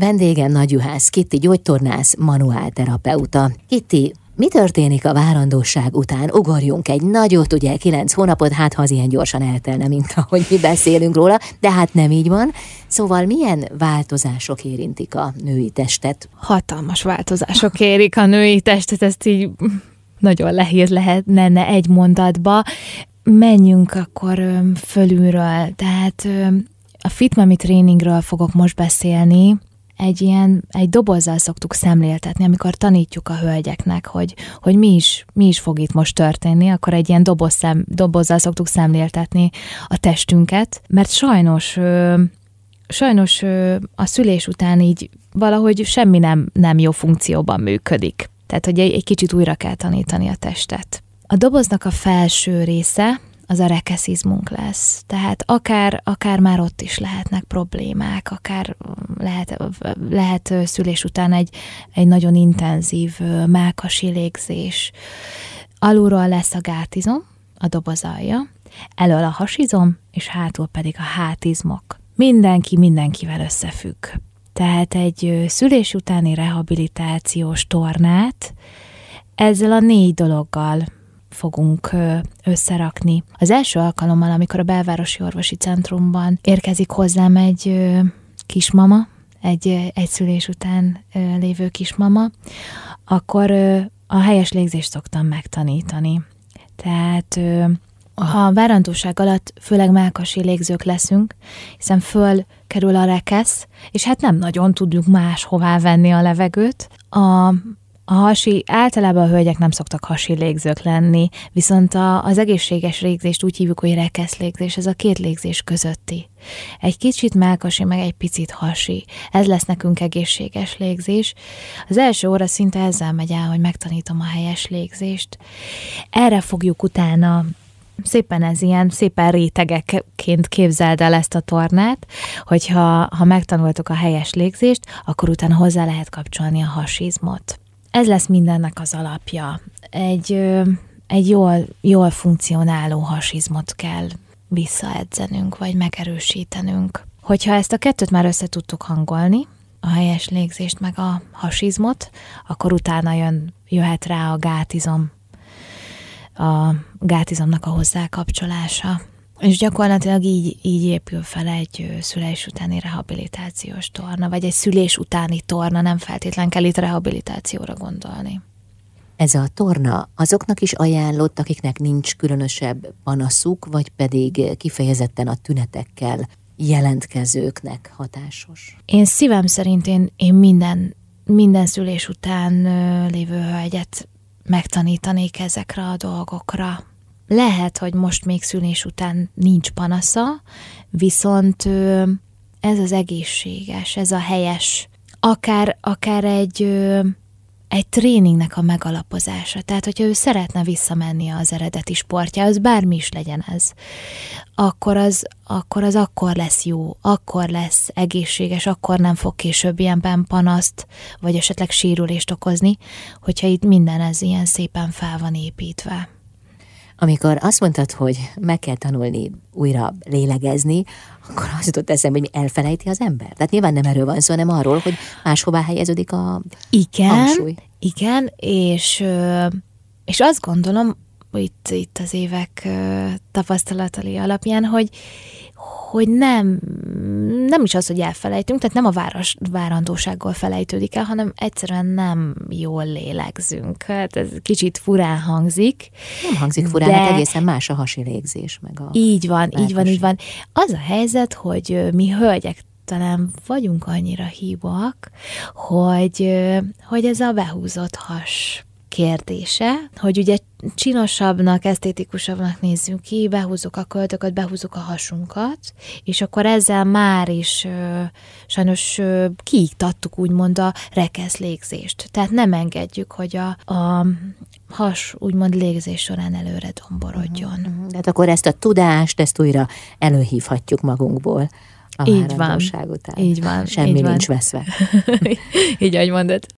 Vendégem Nagy Juhász Kitti gyógytornász, manuálterapeuta. Kitti, mi történik a várandóság után? Ugorjunk egy nagyot, ugye kilenc hónapot, hát ha az ilyen gyorsan eltelne, mint ahogy mi beszélünk róla, de hát nem így van. Szóval milyen változások érintik a női testet? Hatalmas változások érik a női testet, ezt így nagyon lehéz lehetne egy mondatba. Menjünk akkor fölülről, tehát a Fitmami tréningről fogok most beszélni, egy ilyen, egy dobozzal szoktuk szemléltetni, amikor tanítjuk a hölgyeknek, hogy, hogy mi, is, mi is fog itt most történni, akkor egy ilyen doboz szem, dobozzal szoktuk szemléltetni a testünket, mert sajnos sajnos a szülés után így valahogy semmi nem, nem jó funkcióban működik. Tehát, hogy egy, egy kicsit újra kell tanítani a testet. A doboznak a felső része, az a rekeszizmunk lesz. Tehát akár, akár már ott is lehetnek problémák, akár lehet, lehet szülés után egy, egy nagyon intenzív mákasi légzés. Alulról lesz a gátizom, a doboz alja, elől a hasizom, és hátul pedig a hátizmok. Mindenki mindenkivel összefügg. Tehát egy szülés utáni rehabilitációs tornát ezzel a négy dologgal fogunk összerakni. Az első alkalommal, amikor a belvárosi orvosi centrumban érkezik hozzám egy kismama, egy egyszülés után lévő kismama, akkor a helyes légzést szoktam megtanítani. Tehát a várandóság alatt főleg melkasi légzők leszünk, hiszen föl kerül a rekesz, és hát nem nagyon tudjuk máshová venni a levegőt. A a hasi, általában a hölgyek nem szoktak hasi légzők lenni, viszont a, az egészséges légzést úgy hívjuk, hogy rekesz légzés, ez a két légzés közötti. Egy kicsit melkasi, meg egy picit hasi. Ez lesz nekünk egészséges légzés. Az első óra szinte ezzel megy el, hogy megtanítom a helyes légzést. Erre fogjuk utána szépen ez ilyen, szépen rétegekként képzeld el ezt a tornát, hogyha ha megtanultuk a helyes légzést, akkor utána hozzá lehet kapcsolni a hasizmot ez lesz mindennek az alapja. Egy, egy jól, jól funkcionáló hasizmot kell visszaedzenünk, vagy megerősítenünk. Hogyha ezt a kettőt már össze tudtuk hangolni, a helyes légzést, meg a hasizmot, akkor utána jön, jöhet rá a gátizom, a gátizomnak a hozzákapcsolása. És gyakorlatilag így, így épül fel egy szülés utáni rehabilitációs torna, vagy egy szülés utáni torna, nem feltétlen kell itt rehabilitációra gondolni. Ez a torna azoknak is ajánlott, akiknek nincs különösebb panaszuk, vagy pedig kifejezetten a tünetekkel jelentkezőknek hatásos? Én szívem szerint én, én minden, minden szülés után lévő hölgyet megtanítanék ezekre a dolgokra, lehet, hogy most még szülés után nincs panasza, viszont ez az egészséges, ez a helyes, akár, akár egy, egy tréningnek a megalapozása. Tehát, hogyha ő szeretne visszamenni az eredeti sportjához, bármi is legyen ez, akkor az, akkor az akkor lesz jó, akkor lesz egészséges, akkor nem fog később ilyenben panaszt, vagy esetleg sérülést okozni, hogyha itt minden ez ilyen szépen fel van építve. Amikor azt mondtad, hogy meg kell tanulni újra lélegezni, akkor az jutott eszembe, hogy elfelejti az ember. Tehát nyilván nem erről van szó, hanem arról, hogy máshová helyeződik a igen, hangsúly. Igen, és, és azt gondolom, itt, itt az évek tapasztalatai alapján, hogy hogy nem, nem is az, hogy elfelejtünk, tehát nem a város, várandósággal felejtődik el, hanem egyszerűen nem jól lélegzünk. Hát ez kicsit furán hangzik. Nem hangzik furán, de... hát egészen más a hasi légzés. Meg a így van, lelkeség. így van, így van. Az a helyzet, hogy mi hölgyek talán vagyunk annyira hívóak, hogy, hogy ez a behúzott has kérdése, hogy ugye csinosabbnak, esztétikusabbnak nézzünk ki, behúzzuk a költöket, behúzzuk a hasunkat, és akkor ezzel már is ö, sajnos ö, kiiktattuk úgymond a rekesz légzést. Tehát nem engedjük, hogy a, a has úgymond légzés során előre domborodjon. Uh-huh. Tehát akkor ezt a tudást, ezt újra előhívhatjuk magunkból a így van. után. Így van. Semmi így nincs van. veszve. így, ahogy mondod.